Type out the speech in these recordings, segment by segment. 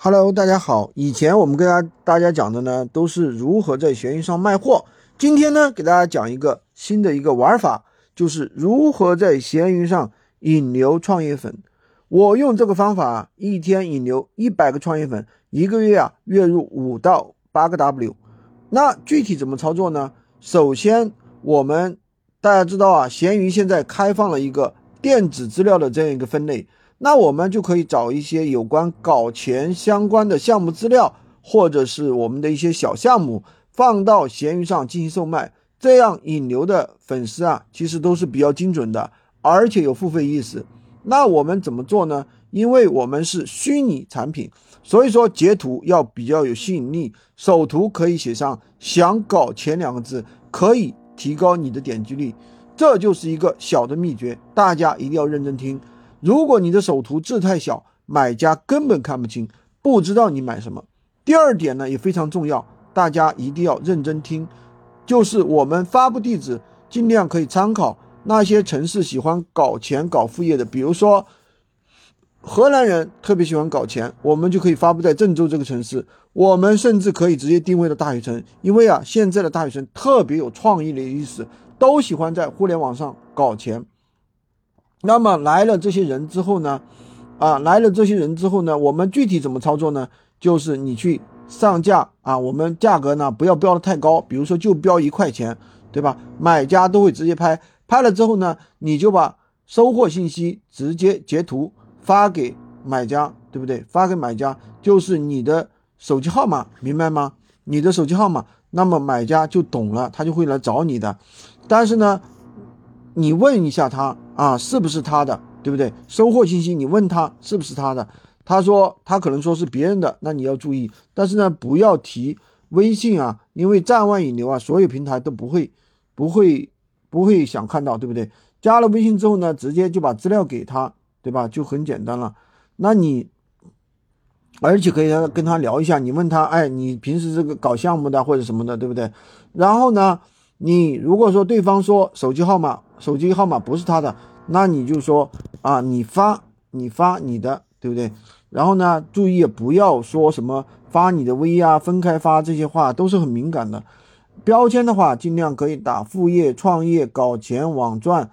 Hello，大家好。以前我们跟大家大家讲的呢，都是如何在闲鱼上卖货。今天呢，给大家讲一个新的一个玩法，就是如何在闲鱼上引流创业粉。我用这个方法，一天引流一百个创业粉，一个月啊，月入五到八个 W。那具体怎么操作呢？首先，我们大家知道啊，闲鱼现在开放了一个电子资料的这样一个分类。那我们就可以找一些有关搞钱相关的项目资料，或者是我们的一些小项目，放到闲鱼上进行售卖，这样引流的粉丝啊，其实都是比较精准的，而且有付费意识。那我们怎么做呢？因为我们是虚拟产品，所以说截图要比较有吸引力，首图可以写上“想搞钱”两个字，可以提高你的点击率。这就是一个小的秘诀，大家一定要认真听。如果你的首图字太小，买家根本看不清，不知道你买什么。第二点呢也非常重要，大家一定要认真听，就是我们发布地址尽量可以参考那些城市喜欢搞钱搞副业的，比如说荷兰人特别喜欢搞钱，我们就可以发布在郑州这个城市。我们甚至可以直接定位到大学城，因为啊现在的大学生特别有创意的意思，都喜欢在互联网上搞钱。那么来了这些人之后呢，啊，来了这些人之后呢，我们具体怎么操作呢？就是你去上架啊，我们价格呢不要标的太高，比如说就标一块钱，对吧？买家都会直接拍，拍了之后呢，你就把收货信息直接截图发给买家，对不对？发给买家就是你的手机号码，明白吗？你的手机号码，那么买家就懂了，他就会来找你的。但是呢，你问一下他。啊，是不是他的，对不对？收货信息你问他是不是他的，他说他可能说是别人的，那你要注意。但是呢，不要提微信啊，因为站外引流啊，所有平台都不会，不会，不会想看到，对不对？加了微信之后呢，直接就把资料给他，对吧？就很简单了。那你，而且可以跟他聊一下，你问他，哎，你平时这个搞项目的或者什么的，对不对？然后呢，你如果说对方说手机号码。手机号码不是他的，那你就说啊，你发你发你的，对不对？然后呢，注意不要说什么发你的微啊，分开发这些话都是很敏感的。标签的话，尽量可以打副业、创业、搞钱、网赚、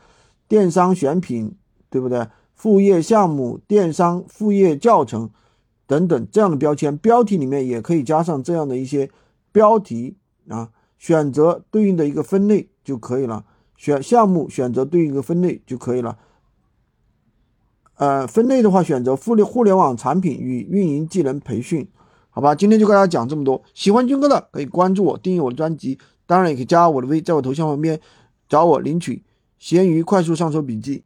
电商选品，对不对？副业项目、电商副业教程等等这样的标签，标题里面也可以加上这样的一些标题啊，选择对应的一个分类就可以了。选项目，选择对应的分类就可以了。呃，分类的话，选择互联互联网产品与运营技能培训，好吧？今天就跟大家讲这么多。喜欢军哥的可以关注我，订阅我的专辑，当然也可以加我的微，在我头像旁边找我领取闲鱼快速上手笔记。